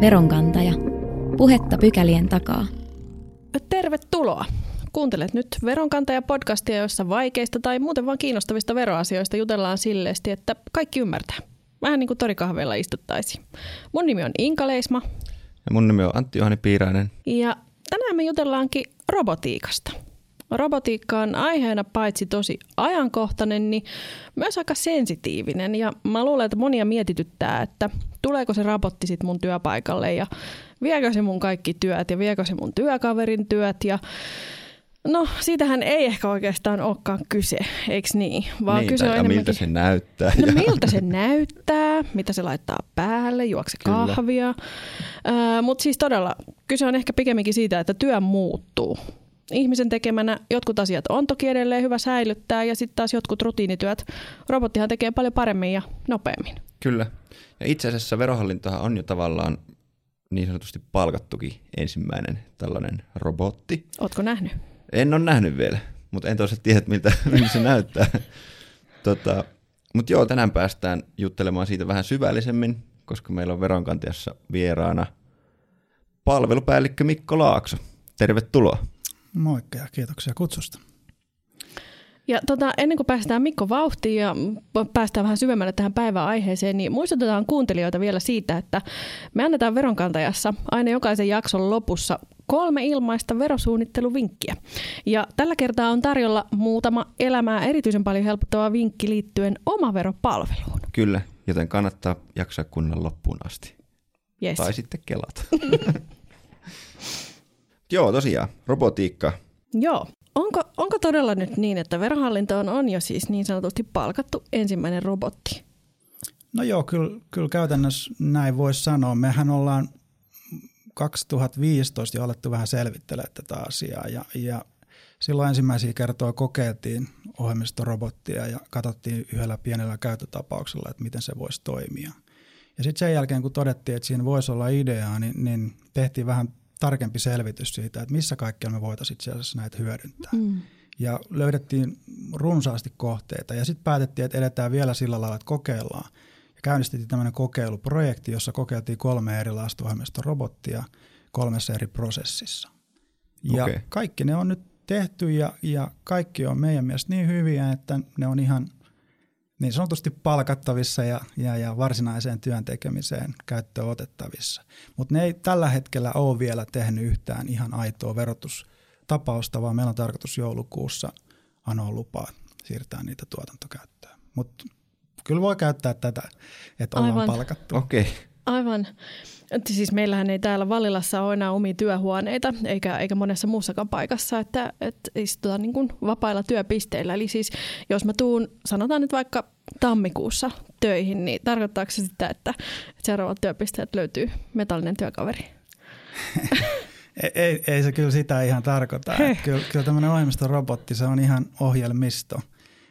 Veronkantaja. Puhetta pykälien takaa. Tervetuloa! Kuuntelet nyt Veronkantaja-podcastia, jossa vaikeista tai muuten vaan kiinnostavista veroasioista jutellaan silleesti, että kaikki ymmärtää. Vähän niin kuin torikahveilla istuttaisiin. Mun nimi on Inka Leisma. Ja mun nimi on Antti Johani Piirainen. Ja tänään me jutellaankin robotiikasta. Robotiikka on aiheena paitsi tosi ajankohtainen, niin myös aika sensitiivinen. Ja mä luulen, että monia mietityttää, että tuleeko se robotti sitten mun työpaikalle ja viekö se mun kaikki työt ja viekö se mun työkaverin työt ja No, siitähän ei ehkä oikeastaan olekaan kyse, eikö niin? Vaan niin, kyse on enemmänkin... miltä se näyttää. No miltä se näyttää, mitä se laittaa päälle, juokse kahvia. Äh, Mutta siis todella, kyse on ehkä pikemminkin siitä, että työ muuttuu ihmisen tekemänä jotkut asiat on toki edelleen hyvä säilyttää ja sitten taas jotkut rutiinityöt robottihan tekee paljon paremmin ja nopeammin. Kyllä. Ja itse asiassa verohallintohan on jo tavallaan niin sanotusti palkattukin ensimmäinen tällainen robotti. Ootko nähnyt? En ole nähnyt vielä, mutta en tosiaan tiedä, miltä, miltä se näyttää. tota, mutta joo, tänään päästään juttelemaan siitä vähän syvällisemmin, koska meillä on veronkantajassa vieraana palvelupäällikkö Mikko Laakso. Tervetuloa. Moikka ja kiitoksia kutsusta. Ja tota, ennen kuin päästään Mikko vauhtiin ja päästään vähän syvemmälle tähän päivän aiheeseen, niin muistutetaan kuuntelijoita vielä siitä, että me annetaan veronkantajassa aina jokaisen jakson lopussa kolme ilmaista verosuunnitteluvinkkiä. Ja tällä kertaa on tarjolla muutama elämää erityisen paljon helpottava vinkki liittyen omaveropalveluun. Kyllä, joten kannattaa jaksaa kuunnella loppuun asti. Yes. Tai sitten kelat. Joo, tosiaan, robotiikka. Joo. Onko, onko todella nyt niin, että verohallintoon on jo siis niin sanotusti palkattu ensimmäinen robotti? No joo, kyllä, kyllä käytännössä näin voisi sanoa. Mehän ollaan 2015 jo alettu vähän selvittelemään tätä asiaa ja, ja silloin ensimmäisiä kertoja kokeiltiin ohjelmistorobottia ja katsottiin yhdellä pienellä käyttötapauksella, että miten se voisi toimia. Ja sitten sen jälkeen, kun todettiin, että siinä voisi olla ideaa, niin, niin tehtiin vähän tarkempi selvitys siitä, että missä kaikkea me voitaisiin itse asiassa näitä hyödyntää. Mm. Ja löydettiin runsaasti kohteita ja sitten päätettiin, että edetään vielä sillä lailla, että kokeillaan. Ja käynnistettiin tämmöinen kokeiluprojekti, jossa kokeiltiin kolme erilaista robottia kolmessa eri prosessissa. Ja okay. kaikki ne on nyt tehty ja, ja kaikki on meidän mielestä niin hyviä, että ne on ihan – niin sanotusti palkattavissa ja, ja, ja varsinaiseen työn tekemiseen käyttöön otettavissa. Mutta ne ei tällä hetkellä ole vielä tehnyt yhtään ihan aitoa verotustapausta, vaan meillä on tarkoitus joulukuussa anoa lupaa siirtää niitä tuotantokäyttöön. Mutta kyllä voi käyttää tätä, että ollaan Aivan. palkattu. Okei. Okay. Aivan. Siis meillähän ei täällä Vallilassa ole enää omia työhuoneita, eikä, eikä monessa muussakaan paikassa, että, että istutaan niin kuin vapailla työpisteillä. Eli siis jos mä tuun, sanotaan nyt vaikka tammikuussa töihin, niin tarkoittaako se sitä, että seuraavat työpisteet löytyy metallinen työkaveri? ei, ei, ei se kyllä sitä ihan tarkoita. Kyllä, kyllä tämmöinen ohjelmistorobotti, se on ihan ohjelmisto –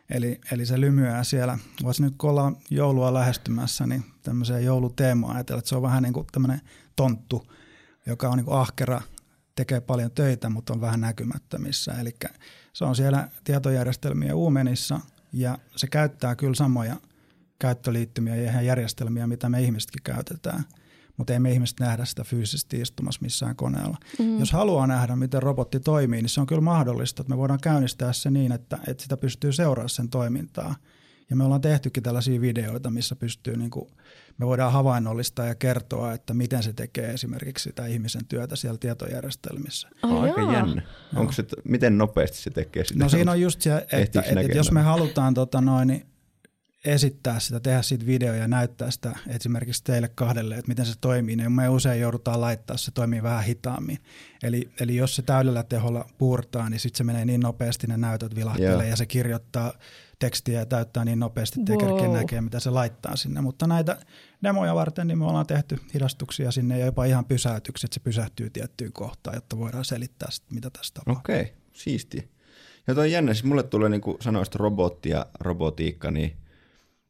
Eli, eli se lymyää siellä. Voisi nyt kun ollaan joulua lähestymässä, niin tämmöiseen jouluteemaan ajatella, että se on vähän niin kuin tämmöinen tonttu, joka on niin kuin ahkera, tekee paljon töitä, mutta on vähän näkymättömissä. Eli se on siellä tietojärjestelmiä uumenissa ja se käyttää kyllä samoja käyttöliittymiä ja järjestelmiä, mitä me ihmisetkin käytetään – mutta ei me ihmiset nähdä sitä fyysisesti istumassa missään koneella. Mm. Jos haluaa nähdä, miten robotti toimii, niin se on kyllä mahdollista, että me voidaan käynnistää se niin, että, että sitä pystyy seuraamaan sen toimintaa. Ja me ollaan tehtykin tällaisia videoita, missä pystyy, niin kuin, me voidaan havainnollistaa ja kertoa, että miten se tekee esimerkiksi sitä ihmisen työtä siellä tietojärjestelmissä. Oh, Aika jännä. Onko se, miten nopeasti se tekee sitä? No siinä on just se, että, että, että jos me halutaan tota noin, niin esittää sitä, tehdä siitä video ja näyttää sitä esimerkiksi teille kahdelle, että miten se toimii, niin me usein joudutaan laittaa, se toimii vähän hitaammin. Eli, eli jos se täydellä teholla puurtaa, niin sitten se menee niin nopeasti, ne näytöt vilahtelee yeah. ja se kirjoittaa tekstiä ja täyttää niin nopeasti, että wow. näkee, mitä se laittaa sinne. Mutta näitä demoja varten niin me ollaan tehty hidastuksia sinne ja jopa ihan pysäytyksiä, että se pysähtyy tiettyyn kohtaan, jotta voidaan selittää, sit, mitä tässä tapahtuu. Okei, okay. siistiä. Ja toi on jännä, siis mulle tulee niin sanoista robotti ja robotiikka, niin –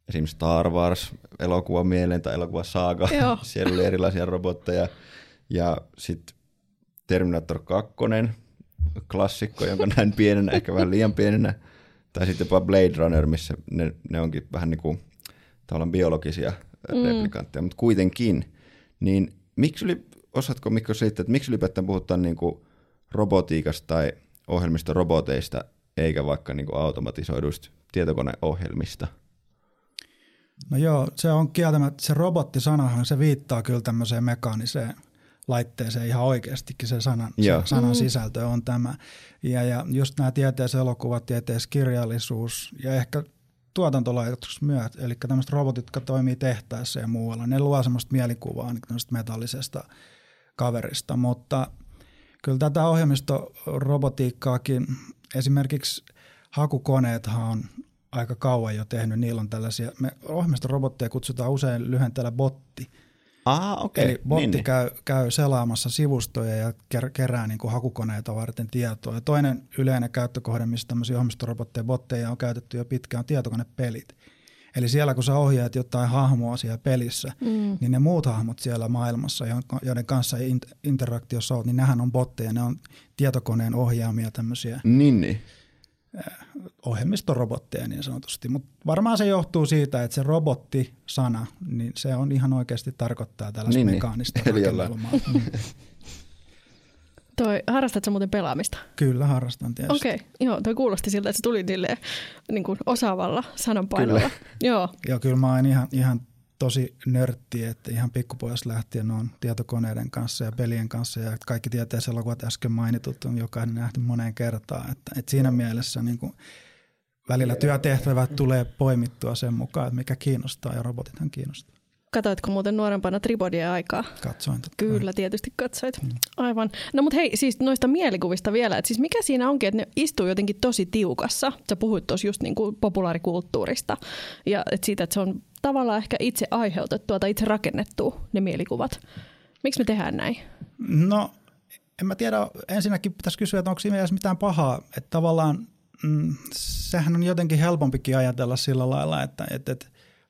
esimerkiksi Star Wars elokuva mieleen tai elokuva Saaga. Siellä oli erilaisia robotteja. Ja sitten Terminator 2, klassikko, jonka näin pienenä, ehkä vähän liian pienenä. Tai sitten jopa Blade Runner, missä ne, ne onkin vähän niin kuin tavallaan biologisia mm. replikantteja, mutta kuitenkin. Niin miksi yli, osaatko Mikko selittää, että miksi ylipäätään puhutaan niin kuin robotiikasta tai ohjelmistoroboteista, eikä vaikka niin kuin automatisoiduista tietokoneohjelmista? No joo, se on kieltämättä, se robottisanahan, se viittaa kyllä tämmöiseen mekaaniseen laitteeseen ihan oikeastikin se sanan, se sanan mm. sisältö on tämä. Ja, ja just nämä tieteessä elokuvat, tieteessä kirjallisuus ja ehkä tuotantolaitoksessa myös, eli tämmöiset robotit, jotka toimii tehtäessä ja muualla, ne luo semmoista mielikuvaa niin metallisesta kaverista, mutta kyllä tätä ohjelmistorobotiikkaakin, esimerkiksi hakukoneethan on aika kauan jo tehnyt, niillä on tällaisia, me ohjelmistorobotteja kutsutaan usein lyhenteellä botti, Ah, okay. Eli botti niin, niin. käy, käy selaamassa sivustoja ja ker, kerää niin kuin hakukoneita varten tietoa. Ja toinen yleinen käyttökohde, missä tämmöisiä ohjelmistorobotteja botteja on käytetty jo pitkään, on tietokonepelit. Eli siellä kun sä ohjaat jotain hahmoa siellä pelissä, mm. niin ne muut hahmot siellä maailmassa, joiden kanssa interaktiossa olet, niin nehän on botteja, ne on tietokoneen ohjaamia tämmöisiä niin, niin. Ohjelmistorobotteja niin sanotusti. Mutta varmaan se johtuu siitä, että se robotti-sana, niin se on ihan oikeasti tarkoittaa tällaista niin, niin. mekaanista niin. rakennelmaa. Mm. Toi, harrastatko muuten pelaamista? Kyllä, harrastan tietysti. Okei, okay. joo, toi kuulosti siltä, että se tuli niin kuin osaavalla sananpainolla. Kyllä. Joo. joo, kyllä mä oon ihan, ihan tosi nörtti, että ihan pikkupojasta lähtien on tietokoneiden kanssa ja pelien kanssa ja kaikki tieteiselokuvat äsken mainitut on jokainen nähty moneen kertaan. Että, että siinä mielessä niin kuin välillä työtehtävät tulee poimittua sen mukaan, että mikä kiinnostaa ja robotithan kiinnostaa. Katoitko muuten nuorempana Tribodia aikaa? Katsoin. Totta Kyllä, tietysti katsoit. Mm. Aivan. No mutta hei, siis noista mielikuvista vielä, että siis mikä siinä onkin, että ne istuu jotenkin tosi tiukassa. Sä puhuit tuossa just niin kuin populaarikulttuurista ja että siitä, että se on tavallaan ehkä itse aiheutettua tai itse rakennettua ne mielikuvat. Miksi me tehdään näin? No, en mä tiedä. Ensinnäkin pitäisi kysyä, että onko siinä mitään pahaa. Että tavallaan mm, sehän on jotenkin helpompikin ajatella sillä lailla, että, että, että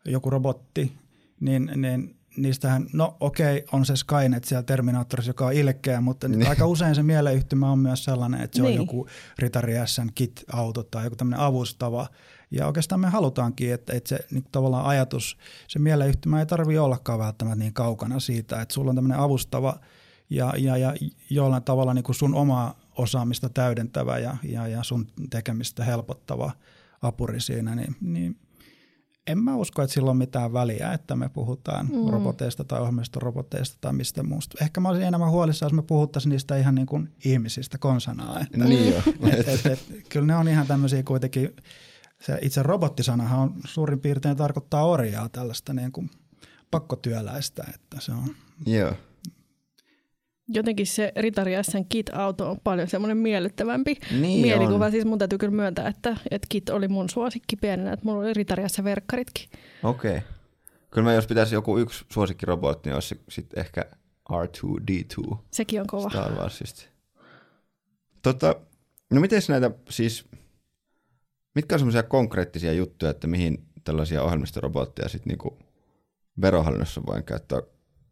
joku robotti, niin, niin niistähän, no okei, on se Skynet siellä Terminaattorissa, joka on ilkeä, mutta niin. aika usein se mieleyhtymä on myös sellainen, että se niin. on joku Ritari SN kit-auto tai joku tämmöinen avustava – ja oikeastaan me halutaankin, että, että se niin tavallaan ajatus, se mieleyhtymä ei tarvitse ollakaan välttämättä niin kaukana siitä, että sulla on tämmöinen avustava ja, ja, ja jollain tavalla niin kuin sun omaa osaamista täydentävä ja, ja, ja sun tekemistä helpottava apuri siinä, niin, niin en mä usko, että sillä on mitään väliä, että me puhutaan mm. roboteista tai ohjelmistoroboteista tai mistä muusta. Ehkä mä olisin enemmän huolissaan, jos me puhuttaisiin niistä ihan niin kuin ihmisistä konsanaa. Että, niin jo. et, et, et, kyllä ne on ihan tämmöisiä kuitenkin se itse robottisanahan on suurin piirtein tarkoittaa orjaa, tällaista niin kuin pakkotyöläistä, että se on. Joo. Jotenkin se Ritari SN Kit-auto on paljon semmoinen miellyttävämpi niin mielikuva. On. Siis mun täytyy kyllä myöntää, että, että Kit oli mun suosikki pienenä, että mulla oli Ritari verkkaritkin. Okei. Okay. Kyllä mä jos pitäisi joku yksi suosikkirobotti, niin olisi sitten ehkä R2-D2. Sekin on kova. Star Warsista. Tota, no miten näitä siis Mitkä on semmoisia konkreettisia juttuja, että mihin tällaisia ohjelmistorobotteja sitten niinku verohallinnossa voin käyttää?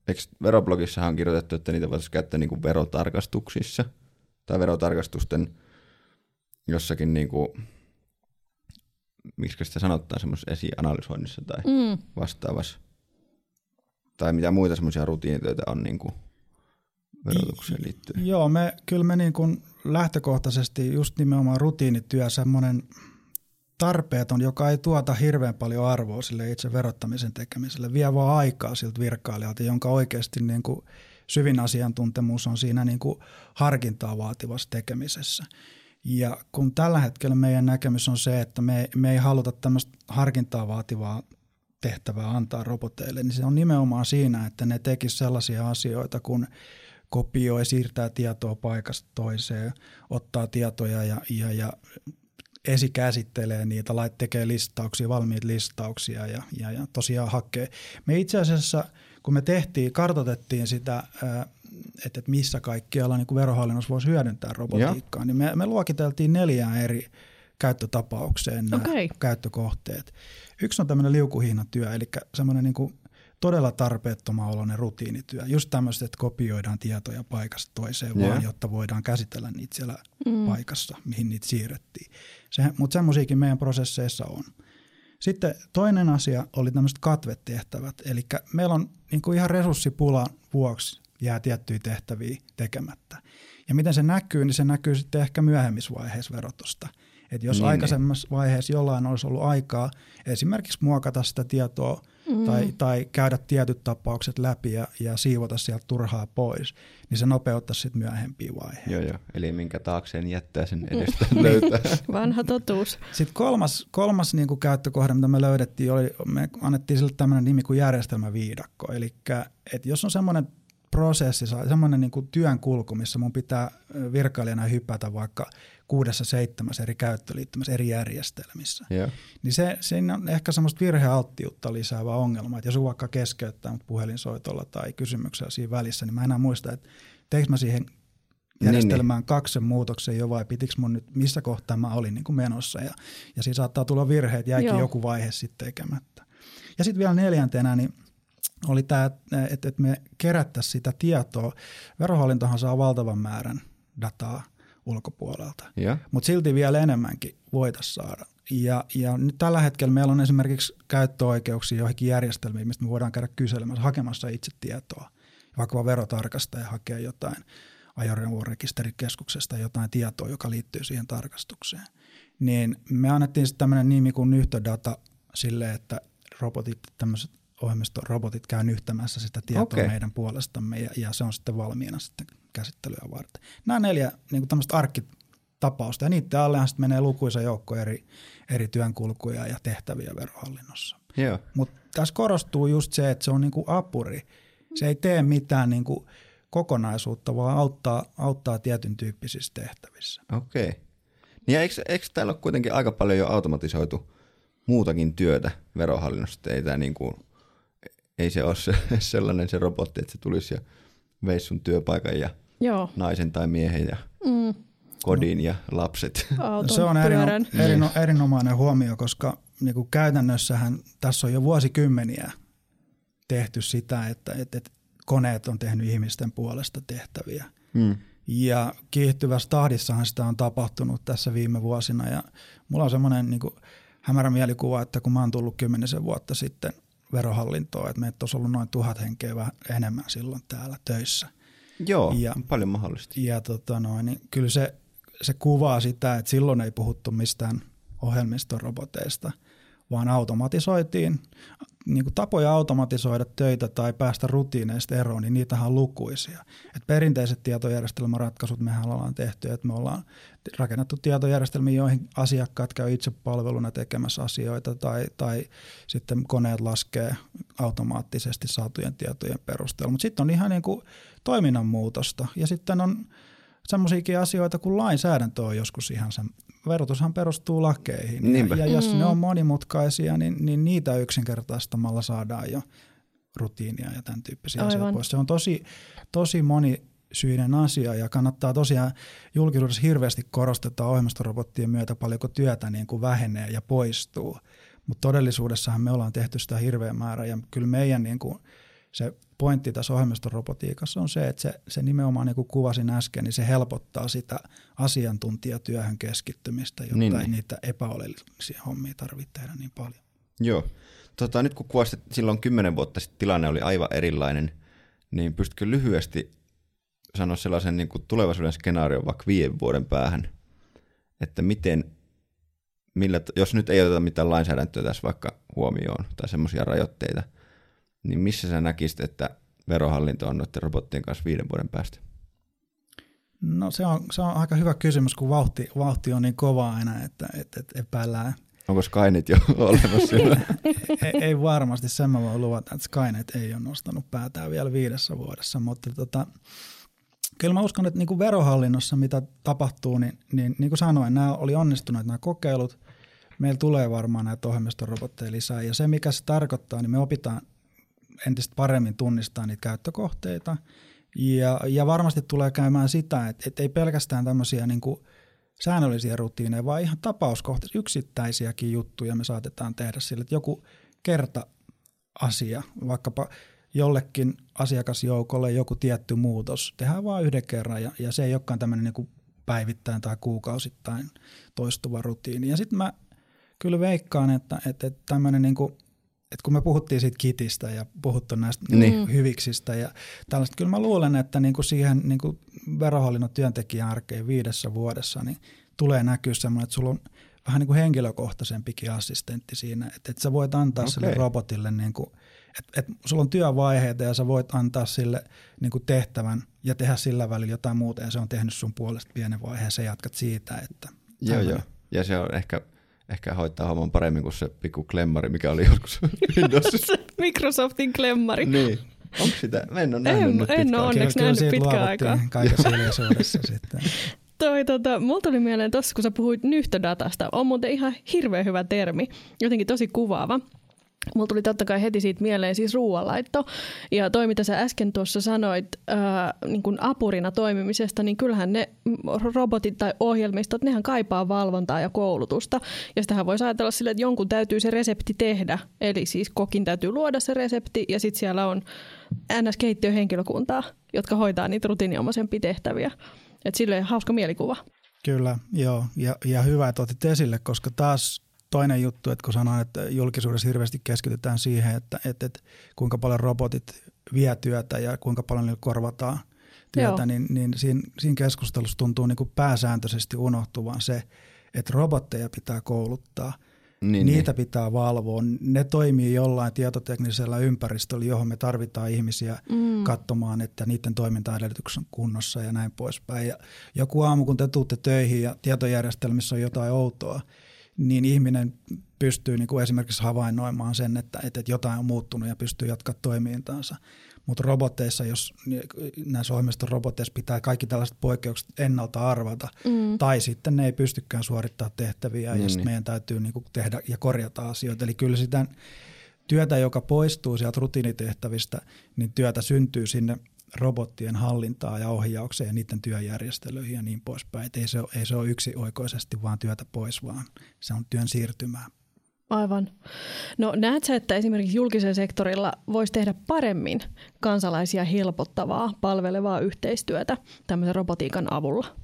Eikö veroblogissahan on kirjoitettu, että niitä voitaisiin käyttää niinku verotarkastuksissa tai verotarkastusten jossakin niinku, miksi sitä sanotaan semmoisessa esianalysoinnissa tai mm. vastaavassa. Tai mitä muita semmoisia rutiinitöitä on niinku verotukseen liittyen? Joo, me, kyllä me niin kuin lähtökohtaisesti just nimenomaan rutiinityö, semmoinen – tarpeeton, joka ei tuota hirveän paljon arvoa sille itse verottamisen tekemiselle, vie vaan aikaa siltä virkailijalta, jonka oikeasti niin kuin syvin asiantuntemus on siinä niin kuin harkintaa vaativassa tekemisessä. Ja kun tällä hetkellä meidän näkemys on se, että me, me ei haluta tämmöistä harkintaa vaativaa tehtävää antaa roboteille, niin se on nimenomaan siinä, että ne tekisivät sellaisia asioita, kun kopioi, siirtää tietoa paikasta toiseen, ottaa tietoja ja, ja, ja esikäsittelee niitä, lait tekee listauksia, valmiit listauksia ja, ja, ja tosiaan hakee. Me itse asiassa, kun me tehtiin, kartotettiin sitä, että, että missä kaikkialla niin verohallinnossa voisi hyödyntää robotiikkaa, ja. niin me, me luokiteltiin neljään eri käyttötapaukseen nämä okay. käyttökohteet. Yksi on tämmöinen liukuhihnatyö, eli semmoinen niin kuin todella tarpeettoman oloinen rutiinityö. Just tämmöistä, että kopioidaan tietoja paikasta toiseen yeah. vaan, jotta voidaan käsitellä niitä siellä mm. paikassa, mihin niitä siirrettiin. Se, mutta semmoisiakin meidän prosesseissa on. Sitten toinen asia oli tämmöiset katvetehtävät. Eli meillä on niin kuin ihan resurssipulan vuoksi jää tiettyjä tehtäviä tekemättä. Ja miten se näkyy, niin se näkyy sitten ehkä myöhemmissä vaiheissa verotusta. Et jos niin, aikaisemmassa niin. vaiheessa jollain olisi ollut aikaa esimerkiksi muokata sitä tietoa mm. tai, tai käydä tietyt tapaukset läpi ja, ja siivota sieltä turhaa pois, niin se nopeuttaisi sitten myöhempiä vaiheita. Joo, joo. Eli minkä taakseen jättää sen edestä löytää. Vanha totuus. Sitten kolmas, kolmas niin kuin käyttökohde, mitä me löydettiin, oli, me annettiin sille tämmöinen nimi kuin järjestelmäviidakko. Eli että jos on semmoinen prosessi, semmoinen niin työn kulku, missä mun pitää virkailijana hypätä vaikka kuudessa seitsemässä eri käyttöliittymässä eri järjestelmissä. Yeah. Niin se, siinä on ehkä semmoista virhealttiutta lisäävä ongelma, että jos vaikka keskeyttää mut puhelinsoitolla tai kysymyksellä siinä välissä, niin mä enää muista, että teikö mä siihen järjestelmään niin, niin. kaksi muutoksen jo vai pitikö mun nyt, missä kohtaa mä olin niin kuin menossa. Ja, ja siinä saattaa tulla virheet, jäikin Joo. joku vaihe sitten tekemättä. Ja sitten vielä neljäntenä, niin oli tämä, että, että me kerättäisiin sitä tietoa. Verohallintohan saa valtavan määrän dataa ulkopuolelta, mutta silti vielä enemmänkin voitaisiin saada. Ja, ja nyt tällä hetkellä meillä on esimerkiksi käyttöoikeuksia joihinkin järjestelmiin, mistä me voidaan käydä kyselemässä, hakemassa itse tietoa. Vaikka verotarkastaja hakee jotain ajoneuvorekisterikeskuksesta jotain tietoa, joka liittyy siihen tarkastukseen. Niin me annettiin sitten tämmöinen nimi kuin nyhtodata sille, että robotit, tämmöiset ohjelmistorobotit käy nyhtämässä sitä tietoa okay. meidän puolestamme ja, ja se on sitten valmiina sitten käsittelyä varten. Nämä neljä niin kuin tämmöistä arkkitapausta ja niiden allehan sitten menee lukuisa joukko eri, eri työnkulkuja ja tehtäviä verohallinnossa. Mutta tässä korostuu just se, että se on niin kuin apuri. Se ei tee mitään niin kuin kokonaisuutta, vaan auttaa, auttaa tietyn tyyppisissä tehtävissä. Okei. Okay. Niin eikö, eikö täällä ole kuitenkin aika paljon jo automatisoitu muutakin työtä verohallinnosta? Ei tämä niin kuin ei se ole se, sellainen se robotti, että se tulisi ja veisi sun työpaikan ja Joo. naisen tai miehen ja mm. kodin ja lapset. Auton, se on erino, erino, erinomainen huomio, koska niin kuin käytännössähän tässä on jo vuosikymmeniä tehty sitä, että, että, että koneet on tehnyt ihmisten puolesta tehtäviä. Mm. Ja kiihtyvässä tahdissahan sitä on tapahtunut tässä viime vuosina. Ja mulla on semmoinen niin hämärä mielikuva, että kun mä oon tullut kymmenisen vuotta sitten – verohallintoa, että meitä olisi ollut noin tuhat henkeä vähän enemmän silloin täällä töissä. Joo, ja, paljon mahdollista. Ja tota noin, niin kyllä se, se kuvaa sitä, että silloin ei puhuttu mistään ohjelmistoroboteista, vaan automatisoitiin niin kuin tapoja automatisoida töitä tai päästä rutiineista eroon, niin niitähän on lukuisia. Et perinteiset tietojärjestelmäratkaisut mehän ollaan tehty, että me ollaan rakennettu tietojärjestelmiä, joihin asiakkaat käy itse palveluna tekemässä asioita tai, tai sitten koneet laskee automaattisesti saatujen tietojen perusteella. Mutta sitten on ihan niin kuin toiminnan muutosta ja sitten on semmoisiakin asioita, kun lainsäädäntö on joskus ihan sen, verotushan perustuu lakeihin. Niinpä. Ja, ja jos mm. ne on monimutkaisia, niin, niin niitä yksinkertaistamalla saadaan jo rutiinia ja tämän tyyppisiä Aivan. asioita pois. Se on tosi, tosi monisyinen asia ja kannattaa tosiaan julkisuudessa hirveästi korosteta ohjelmistorobottien myötä paljonko työtä niin kuin vähenee ja poistuu. Mutta todellisuudessahan me ollaan tehty sitä hirveän määrä ja kyllä meidän niin kuin se pointti tässä ohjelmistorobotiikassa on se, että se, se nimenomaan niin kuin kuvasin äsken, niin se helpottaa sitä asiantuntijatyöhön keskittymistä, jotta niin, ei niin. niitä epäoleellisia hommia tarvitse tehdä niin paljon. Joo. Tota, nyt kun kuvasit, silloin kymmenen vuotta sitten tilanne oli aivan erilainen, niin pystytkö lyhyesti sanoa sellaisen niin kuin tulevaisuuden skenaarion vaikka viiden vuoden päähän, että miten, millä, jos nyt ei oteta mitään lainsäädäntöä tässä vaikka huomioon tai semmoisia rajoitteita – niin missä sä näkisit, että verohallinto on noiden robottien kanssa viiden vuoden päästä? No se on, se on aika hyvä kysymys, kun vauhti, vauhti on niin kova aina, että, että, että epäillään. Onko Skynet jo olemassa siellä? ei, ei varmasti, sen mä voin luvata, että Skynet ei ole nostanut päätään vielä viidessä vuodessa, mutta tota, kyllä mä uskon, että niin kuin verohallinnossa mitä tapahtuu, niin, niin, niin kuin sanoin, nämä oli onnistuneet nämä kokeilut. Meillä tulee varmaan näitä ohjelmistorobotteja lisää ja se mikä se tarkoittaa, niin me opitaan entistä paremmin tunnistaa niitä käyttökohteita. Ja, ja varmasti tulee käymään sitä, että, että ei pelkästään tämmöisiä niin kuin säännöllisiä rutiineja, vaan ihan tapauskohtaisia yksittäisiäkin juttuja me saatetaan tehdä sillä, että joku kerta asia, vaikkapa jollekin asiakasjoukolle joku tietty muutos, tehdään vain yhden kerran ja, ja se ei olekaan tämmöinen niin päivittäin tai kuukausittain toistuva rutiini. Ja sitten mä kyllä veikkaan, että, että, että tämmöinen niin kuin et kun me puhuttiin siitä kitistä ja puhuttu näistä niin. hyviksistä ja tällaista, kyllä mä luulen, että niinku siihen niinku verohallinnon työntekijän arkeen viidessä vuodessa niin tulee näkyä semmoinen, että sulla on vähän niin kuin henkilökohtaisempikin assistentti siinä, että, että sä voit antaa okay. sille robotille, niin kuin, että, että sulla on työvaiheita ja sä voit antaa sille niin kuin tehtävän ja tehdä sillä välillä jotain muuta ja se on tehnyt sun puolesta pienen vaiheen, sä jatkat siitä. Että joo, joo. Ja se on ehkä – ehkä hoitaa homman paremmin kuin se pikku klemmari, mikä oli joskus Windowsissa. Microsoftin klemmari. Niin. Onko sitä? Mä en ole nähnyt en, nyt En ole onneksi nähnyt pitkään aikaa. Kaikessa hiljaisuudessa sitten. Toi, tota, mulla tuli mieleen tuossa, kun sä puhuit nyhtödatasta, on muuten ihan hirveän hyvä termi, jotenkin tosi kuvaava. Mulla tuli totta kai heti siitä mieleen siis ruoanlaitto. Ja toi, mitä sä äsken tuossa sanoit ää, niin kuin apurina toimimisesta, niin kyllähän ne robotit tai ohjelmistot, nehän kaipaa valvontaa ja koulutusta. Ja sitähän voisi ajatella sille, että jonkun täytyy se resepti tehdä. Eli siis kokin täytyy luoda se resepti ja sitten siellä on NS-keittiöhenkilökuntaa, jotka hoitaa niitä rutiiniomaisempia tehtäviä. Että silleen hauska mielikuva. Kyllä, joo. Ja, ja hyvä, että otit esille, koska taas toinen juttu, että kun sanoin, että julkisuudessa hirveästi keskitytään siihen, että, että, että kuinka paljon robotit vie työtä ja kuinka paljon niillä korvataan työtä, niin, niin siinä, siinä keskustelussa tuntuu niin kuin pääsääntöisesti unohtuvan se, että robotteja pitää kouluttaa – niin, niitä niin. pitää valvoa. Ne toimii jollain tietoteknisellä ympäristöllä, johon me tarvitaan ihmisiä mm. katsomaan, että niiden toimintaedellytykset on kunnossa ja näin poispäin. Ja joku aamu, kun te tuutte töihin ja tietojärjestelmissä on jotain outoa, niin ihminen pystyy niin kuin esimerkiksi havainnoimaan sen, että, että jotain on muuttunut ja pystyy jatkamaan toimintaansa. Mutta robotteissa, jos näissä ohjelmiston robotteissa pitää kaikki tällaiset poikkeukset ennalta arvata, mm. tai sitten ne ei pystykään suorittamaan tehtäviä, niin, ja sitten niin. meidän täytyy niin kuin tehdä ja korjata asioita. Eli kyllä sitä työtä, joka poistuu sieltä rutiinitehtävistä, niin työtä syntyy sinne robottien hallintaa ja ohjaukseen ja niiden työjärjestelyihin ja niin poispäin. Et ei, se ole, ei se ole yksioikoisesti vaan työtä pois, vaan se on työn siirtymää. Aivan. No näet sä, että esimerkiksi julkisen sektorilla voisi tehdä paremmin kansalaisia helpottavaa, palvelevaa yhteistyötä tämmöisen robotiikan avulla?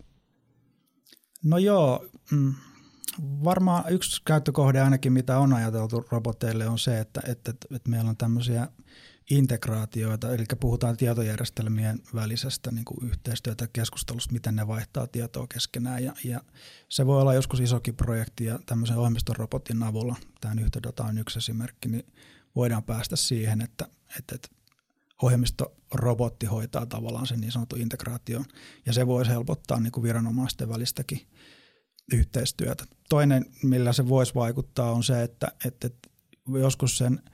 No joo, mm, varmaan yksi käyttökohde ainakin, mitä on ajateltu roboteille on se, että, että, että meillä on tämmöisiä – integraatioita, eli puhutaan tietojärjestelmien välisestä niin kuin yhteistyötä keskustelusta, miten ne vaihtaa tietoa keskenään. Ja, ja se voi olla joskus isokin projekti ja tämmöisen ohjelmistorobotin avulla, tämä yhteydata on yksi esimerkki, niin voidaan päästä siihen, että, että, että ohjelmistorobotti hoitaa tavallaan sen niin sanotun integraation, ja se voisi helpottaa niin kuin viranomaisten välistäkin yhteistyötä. Toinen, millä se voisi vaikuttaa, on se, että, että joskus sen –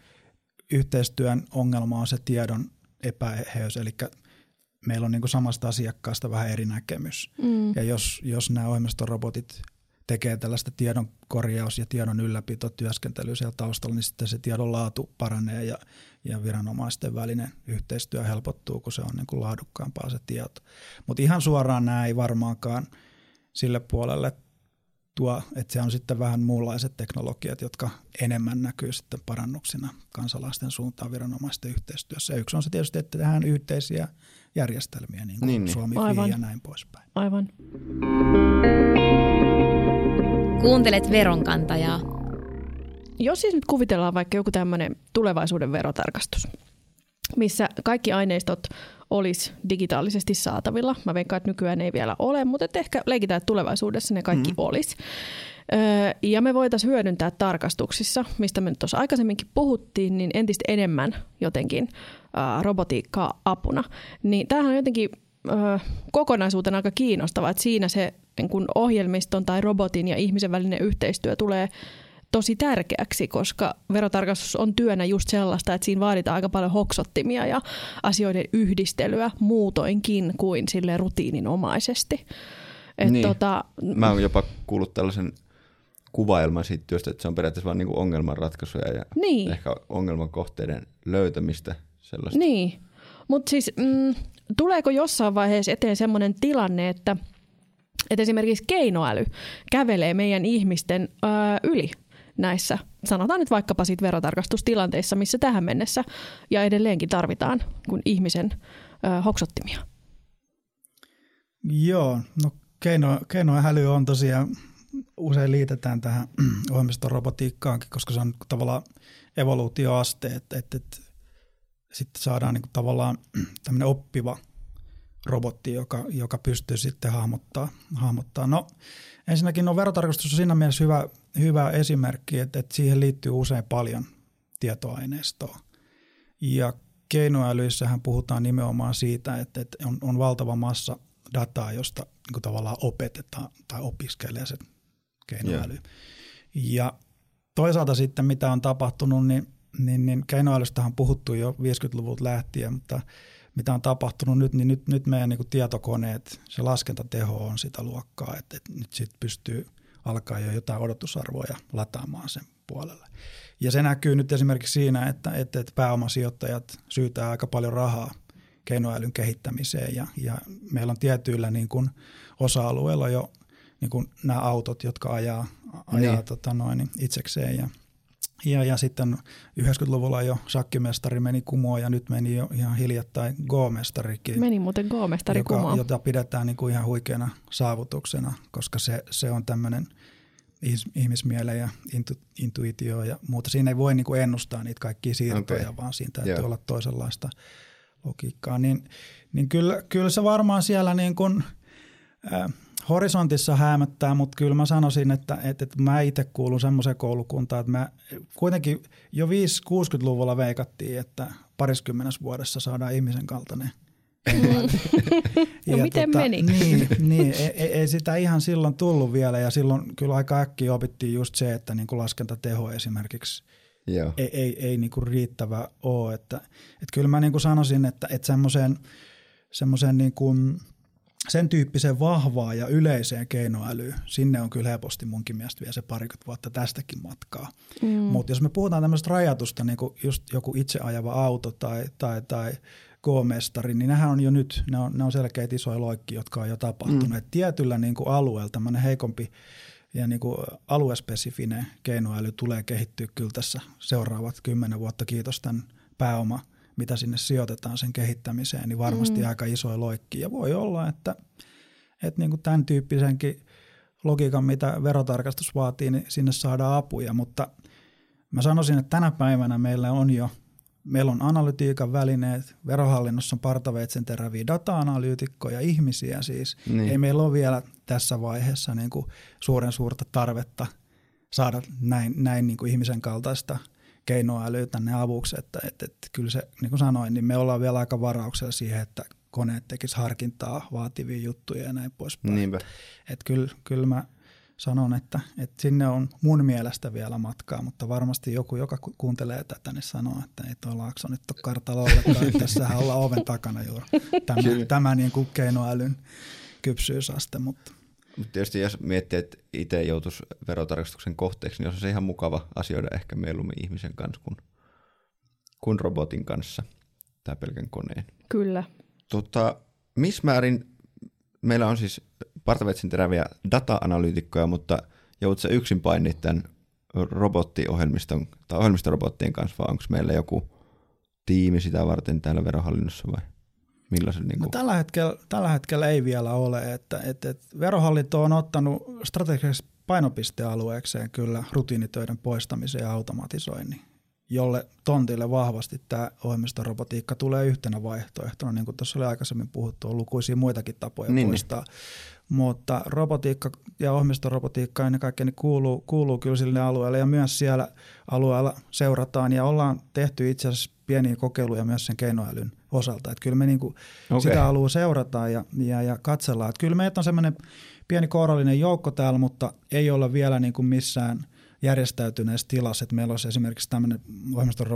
yhteistyön ongelma on se tiedon epäeheys, eli meillä on niin kuin samasta asiakkaasta vähän eri näkemys. Mm. Ja jos, jos nämä ohjelmistorobotit tekee tällaista tiedon korjaus- ja tiedon ylläpitotyöskentelyä siellä taustalla, niin sitten se tiedon laatu paranee ja, ja viranomaisten välinen yhteistyö helpottuu, kun se on niin kuin laadukkaampaa se tieto. Mutta ihan suoraan nämä ei varmaankaan sille puolelle tuo, että se on sitten vähän muunlaiset teknologiat, jotka enemmän näkyy sitten parannuksina kansalaisten suuntaan viranomaisten yhteistyössä. Ja yksi on se tietysti, että tehdään yhteisiä järjestelmiä, niin kuin niin, niin. Suomi Aivan. ja näin poispäin. Aivan. Kuuntelet veronkantajaa. Jos siis nyt kuvitellaan vaikka joku tämmöinen tulevaisuuden verotarkastus, missä kaikki aineistot olisi digitaalisesti saatavilla. Mä veikkaan, että nykyään ei vielä ole, mutta että ehkä leikitään, että tulevaisuudessa ne kaikki mm. olisi. Ja me voitaisiin hyödyntää tarkastuksissa, mistä me nyt tuossa aikaisemminkin puhuttiin, niin entistä enemmän jotenkin robotiikkaa apuna. Niin tämähän on jotenkin kokonaisuutena aika kiinnostava, että siinä se niin kun ohjelmiston tai robotin ja ihmisen välinen yhteistyö tulee tosi tärkeäksi, koska verotarkastus on työnä just sellaista, että siinä vaaditaan aika paljon hoksottimia ja asioiden yhdistelyä muutoinkin kuin sille rutiininomaisesti. Et niin. tota, Mä oon jopa kuullut tällaisen kuvailman siitä työstä, että se on periaatteessa vain niinku ongelmanratkaisuja ja niin. ehkä ongelmakohteiden löytämistä. Sellaista. Niin, mutta siis mm, tuleeko jossain vaiheessa eteen sellainen tilanne, että, että esimerkiksi keinoäly kävelee meidän ihmisten ö, yli näissä, sanotaan nyt vaikkapa siitä verotarkastustilanteissa, missä tähän mennessä ja edelleenkin tarvitaan kun ihmisen ö, hoksottimia? Joo, no keino, keinoäly on tosiaan usein liitetään tähän ohjelmistorobotiikkaankin, koska se on tavallaan evoluutioaste, että, että, että sitten saadaan niin tavallaan tämmöinen oppiva robotti, joka, joka pystyy sitten hahmottaa. hahmottaa. No ensinnäkin no, verotarkastus on siinä mielessä hyvä, hyvä esimerkki, että, että siihen liittyy usein paljon tietoaineistoa. Ja keinoälyissähän puhutaan nimenomaan siitä, että, että on, on valtava massa dataa, josta niin tavallaan opetetaan tai opiskelee se keinoäly. Yeah. Ja toisaalta sitten mitä on tapahtunut, niin, niin, niin keinoälystä on puhuttu jo 50-luvulta lähtien, mutta mitä on tapahtunut nyt, niin nyt, nyt meidän niin tietokoneet, se laskentateho on sitä luokkaa, että, että nyt sitten pystyy alkaa jo jotain odotusarvoja lataamaan sen puolelle. Ja se näkyy nyt esimerkiksi siinä, että, että, että pääomasijoittajat syytää aika paljon rahaa keinoälyn kehittämiseen ja, ja meillä on tietyillä niin kuin osa-alueilla jo niin kuin nämä autot, jotka ajaa, ajaa niin. tota noin, itsekseen ja, ja, ja sitten 90-luvulla jo shakkimestari meni kumoon ja nyt meni jo ihan hiljattain Go-mestarikin. Meni muuten Go-mestari joka, kumoon. Jota pidetään niin kuin ihan huikeana saavutuksena, koska se, se on tämmöinen ihmismielen ja intu, intuitio ja muuta. Siinä ei voi niin kuin ennustaa niitä kaikkia siirtoja, okay. vaan siinä täytyy yeah. olla toisenlaista logiikkaa. Niin, niin kyllä, kyllä se varmaan siellä niin kuin, äh, horisontissa häämöttää, mutta kyllä mä sanoisin, että, että, että mä itse kuulun semmoiseen koulukuntaan, että mä kuitenkin jo 5-60-luvulla veikattiin, että pariskymmenessä vuodessa saadaan ihmisen kaltainen ja, no miten tota, meni? Niin, niin ei, ei, sitä ihan silloin tullut vielä ja silloin kyllä aika äkkiä opittiin just se, että niin kuin laskentateho esimerkiksi Joo. ei, ei, ei niin kuin riittävä ole. Että, että kyllä mä niin kuin sanoisin, että, että semmoiseen semmoiseen niin kuin – sen tyyppisen vahvaa ja yleiseen keinoälyyn, sinne on kyllä helposti munkin mielestä vielä se parikymmentä vuotta tästäkin matkaa. Mm. Mutta jos me puhutaan tämmöistä rajatusta, niin kuin just joku itse ajava auto tai, tai, tai Go-mestari, niin nehän on jo nyt, ne on, ne on selkeitä isoja loikki, jotka on jo tapahtunut. Mm. Et tietyllä niin kuin alueella tämmöinen heikompi ja niin kuin aluespesifinen keinoäly tulee kehittyä kyllä tässä seuraavat kymmenen vuotta, kiitos tämän pääoma – mitä sinne sijoitetaan sen kehittämiseen, niin varmasti mm. aika isoja loikki. Ja voi olla, että, että niin kuin tämän tyyppisenkin logiikan, mitä verotarkastus vaatii, niin sinne saadaan apuja. Mutta mä sanoisin, että tänä päivänä meillä on jo Meillä on analytiikan välineet, verohallinnossa on partaveitsen teräviä data-analyytikkoja, ihmisiä siis. Niin. Ei meillä ole vielä tässä vaiheessa niin kuin suuren suurta tarvetta saada näin, näin niin kuin ihmisen kaltaista – keinoälyä tänne avuksi, että, että, että kyllä se, niin kuin sanoin, niin me ollaan vielä aika varauksella siihen, että koneet tekisi harkintaa vaativia juttuja ja näin poispäin. Niinpä. Että kyllä, kyllä mä sanon, että, että sinne on mun mielestä vielä matkaa, mutta varmasti joku, joka kuuntelee tätä, niin sanoo, että ei tuo Laakso nyt ole kartalla ollenkaan, että tässähän ollaan oven takana juuri tämä, tämä niin kuin keinoälyn kypsyysaste, mutta tietysti jos miettii, että itse joutuisi verotarkastuksen kohteeksi, niin olisi se ihan mukava asioida ehkä mieluummin ihmisen kanssa kuin, kuin robotin kanssa tai pelkän koneen. Kyllä. Tota, missä määrin meillä on siis partavetsin teräviä data-analyytikkoja, mutta joudutko yksin painit tämän robottiohjelmiston tai ohjelmistorobottien kanssa, vai onko meillä joku tiimi sitä varten täällä verohallinnossa vai? Millaisen, niin kuin? no, tällä, hetkellä, tällä hetkellä ei vielä ole. Että, että, että verohallinto on ottanut strategiseksi painopistealueekseen kyllä rutiinitöiden poistamisen ja automatisoinnin, jolle tontille vahvasti tämä ohjelmistorobotiikka tulee yhtenä vaihtoehtona. Niin kuin tuossa oli aikaisemmin puhuttu, on lukuisia muitakin tapoja niin, poistaa. Niin. Mutta robotiikka ja ohjelmistorobotiikka ennen kaikkea niin kuuluu, kuuluu kyllä sille alueelle ja myös siellä alueella seurataan ja ollaan tehty itse asiassa pieniä kokeiluja myös sen keinoälyn osalta. Että kyllä me niinku okay. sitä haluaa seurata ja, ja, ja katsellaan. Että kyllä meitä on semmoinen pieni kourallinen joukko täällä, mutta ei olla vielä niinku missään järjestäytyneessä tilassa. Että meillä olisi esimerkiksi tämmöinen ohjelmiston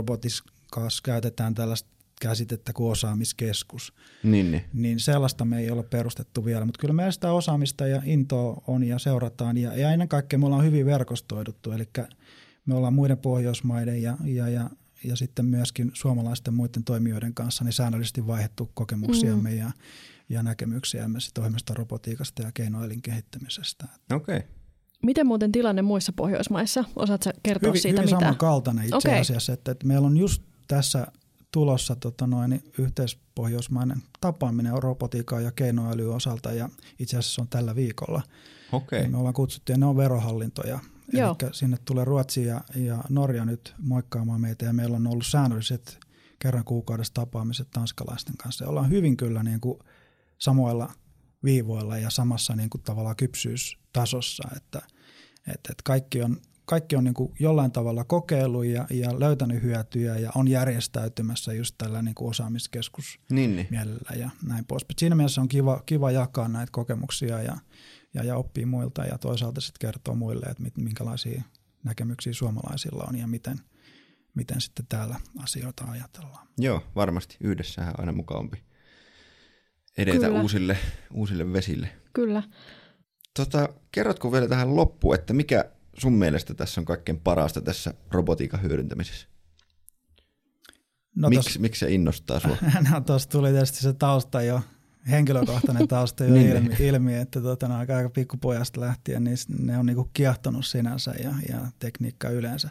kanssa käytetään tällaista käsitettä kuin osaamiskeskus. Niin, niin. niin sellaista me ei ole perustettu vielä, mutta kyllä meillä sitä osaamista ja intoa on ja seurataan. Ja, ja ennen kaikkea me ollaan hyvin verkostoiduttu, eli me ollaan muiden Pohjoismaiden ja, ja, ja ja sitten myöskin suomalaisten muiden toimijoiden kanssa niin säännöllisesti vaihdettu kokemuksiamme mm. ja, ja näkemyksiämme ohjelmasta robotiikasta ja keinoälin kehittämisestä. Okei. Okay. Miten muuten tilanne muissa Pohjoismaissa? Osaatko kertoa hyvin, siitä, hyvin mitä? samankaltainen itse okay. asiassa, että, että meillä on just tässä tulossa tota noin, yhteispohjoismainen tapaaminen robotiikan ja keinoälyn osalta ja itse asiassa on tällä viikolla. Okei. Okay. Me ollaan kutsuttu, ja ne on verohallintoja. Joo. Eli sinne tulee Ruotsi ja, ja Norja nyt moikkaamaan meitä, ja meillä on ollut säännölliset kerran kuukaudessa tapaamiset tanskalaisten kanssa. Ja ollaan hyvin kyllä niin kuin samoilla viivoilla ja samassa niin kuin tavallaan kypsyystasossa, että, että, että kaikki on kaikki on niin kuin jollain tavalla kokeillut ja, ja löytänyt hyötyjä ja on järjestäytymässä just tällä niin kuin osaamiskeskus niin, niin. mielellä ja näin pois. Siinä mielessä on kiva, kiva jakaa näitä kokemuksia ja, ja, ja oppii muilta ja toisaalta sitten kertoo muille, että mit, minkälaisia näkemyksiä suomalaisilla on ja miten, miten sitten täällä asioita ajatellaan. Joo, varmasti. Yhdessähän aina mukavampi edetä uusille, uusille vesille. Kyllä. Tota, kerrotko vielä tähän loppuun, että mikä sun mielestä tässä on kaikkein parasta tässä robotiikan hyödyntämisessä? No Miks, tos, miksi se innostaa sua? No tuossa tuli tietysti se tausta jo, henkilökohtainen tausta jo niin, ilmi, niin. ilmi, että tota, no, aika, aika pikkupojasta lähtien niin ne on niinku kiehtonut sinänsä ja, ja tekniikka yleensä.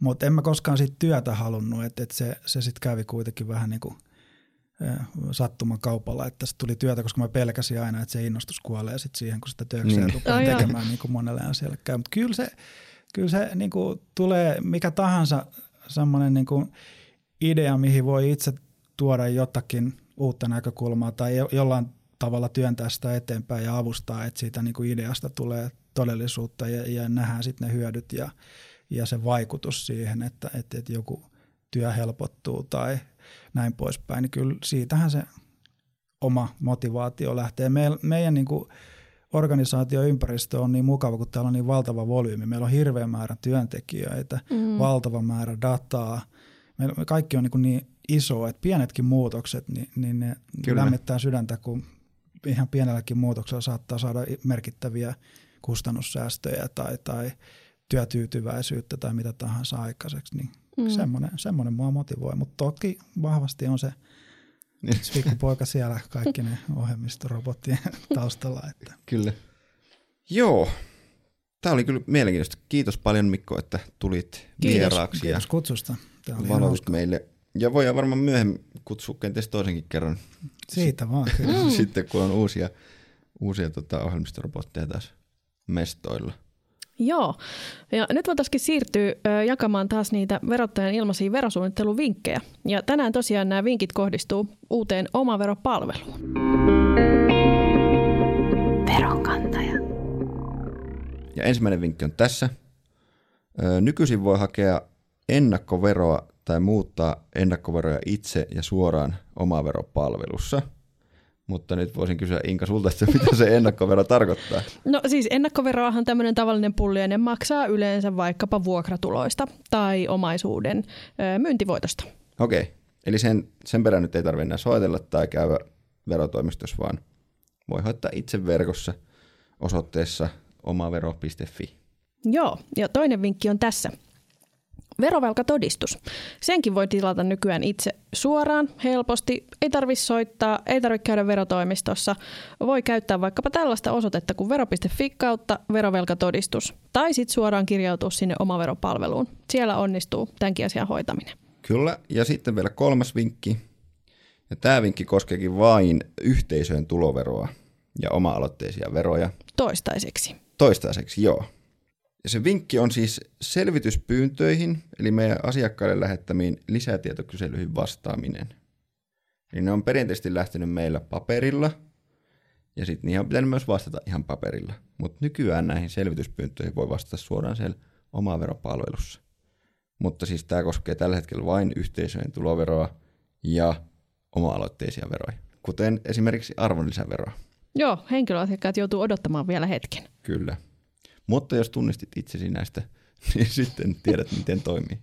Mutta en mä koskaan siitä työtä halunnut, että et se, se sitten kävi kuitenkin vähän niin kuin sattuman kaupalla, että se tuli työtä, koska mä pelkäsin aina, että se innostus kuolee sit siihen, kun sitä työkseen niin. rupeaa tekemään niin kuin monelle asialle käy. Mutta kyllä se, kyllä se niin kuin tulee mikä tahansa semmoinen niin kuin idea, mihin voi itse tuoda jotakin uutta näkökulmaa tai jollain tavalla työntää sitä eteenpäin ja avustaa, että siitä niin kuin ideasta tulee todellisuutta ja, ja nähdään sitten ne hyödyt ja, ja se vaikutus siihen, että, että, että joku työ helpottuu tai – näin poispäin, niin kyllä siitähän se oma motivaatio lähtee. Me, meidän niin kuin organisaatioympäristö on niin mukava, kun täällä on niin valtava volyymi. Meillä on hirveä määrä työntekijöitä, mm. valtava määrä dataa. Me, kaikki on niin, kuin niin iso, että pienetkin muutokset, niin, niin ne Kyllä. lämmittää sydäntä, kun ihan pienelläkin muutoksella saattaa saada merkittäviä kustannussäästöjä tai, tai työtyytyväisyyttä tai mitä tahansa aikaiseksi. Niin Mm. Semmoinen, semmoinen mua motivoi, mutta toki vahvasti on se niin. poika siellä kaikki ne ohjelmistorobottien taustalla. Että. Kyllä. Joo. Tämä oli kyllä mielenkiintoista. Kiitos paljon Mikko, että tulit Kiitos. vieraaksi. Kiitos ja kutsusta. Valotit meille. Ja voidaan varmaan myöhemmin kutsua kenties toisenkin kerran. Siitä vaan. Kyllä. Sitten kun on uusia, uusia tota, ohjelmistorobotteja taas mestoilla. Joo, ja nyt voitaisiin siirtyä jakamaan taas niitä verottajan ilmaisia verosuunnitteluvinkkejä. Ja tänään tosiaan nämä vinkit kohdistuu uuteen omaveropalveluun. Veronkantaja. Ja ensimmäinen vinkki on tässä. Nykyisin voi hakea ennakkoveroa tai muuttaa ennakkoveroja itse ja suoraan omaveropalvelussa – mutta nyt voisin kysyä Inka sulta, että mitä se ennakkovero tarkoittaa. No siis ennakkoveroahan tämmöinen tavallinen pulliainen maksaa yleensä vaikkapa vuokratuloista tai omaisuuden ö, myyntivoitosta. Okei, okay. eli sen, sen perään nyt ei tarvitse enää soitella tai käydä verotoimistossa, vaan voi hoitaa itse verkossa osoitteessa omavero.fi. Joo, ja toinen vinkki on tässä – Verovelkatodistus. Senkin voi tilata nykyään itse suoraan, helposti. Ei tarvitse soittaa, ei tarvitse käydä verotoimistossa. Voi käyttää vaikkapa tällaista osoitetta kuin vero.fi kautta verovelkatodistus. Tai sitten suoraan kirjautua sinne omaveropalveluun. Siellä onnistuu tämänkin asian hoitaminen. Kyllä, ja sitten vielä kolmas vinkki. Ja tämä vinkki koskeekin vain yhteisöjen tuloveroa ja oma-aloitteisia veroja. Toistaiseksi. Toistaiseksi, joo. Ja se vinkki on siis selvityspyyntöihin, eli meidän asiakkaille lähettämiin lisätietokyselyihin vastaaminen. Eli ne on perinteisesti lähtenyt meillä paperilla, ja sitten niihin on pitänyt myös vastata ihan paperilla. Mutta nykyään näihin selvityspyyntöihin voi vastata suoraan siellä omaveropalvelussa. Mutta siis tämä koskee tällä hetkellä vain yhteisöjen tuloveroa ja oma-aloitteisia veroja, kuten esimerkiksi arvonlisäveroa. Joo, henkilöasiakkaat joutuu odottamaan vielä hetken. Kyllä. Mutta jos tunnistit itsesi näistä, niin sitten tiedät, miten toimii.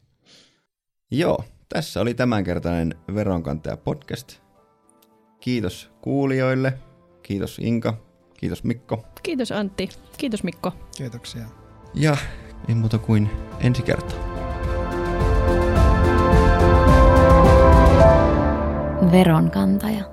Joo, tässä oli tämänkertainen Veronkantaja podcast. Kiitos kuulijoille. Kiitos Inka. Kiitos Mikko. Kiitos Antti. Kiitos Mikko. Kiitoksia. Ja ei muuta kuin ensi kertaa. Veronkantaja.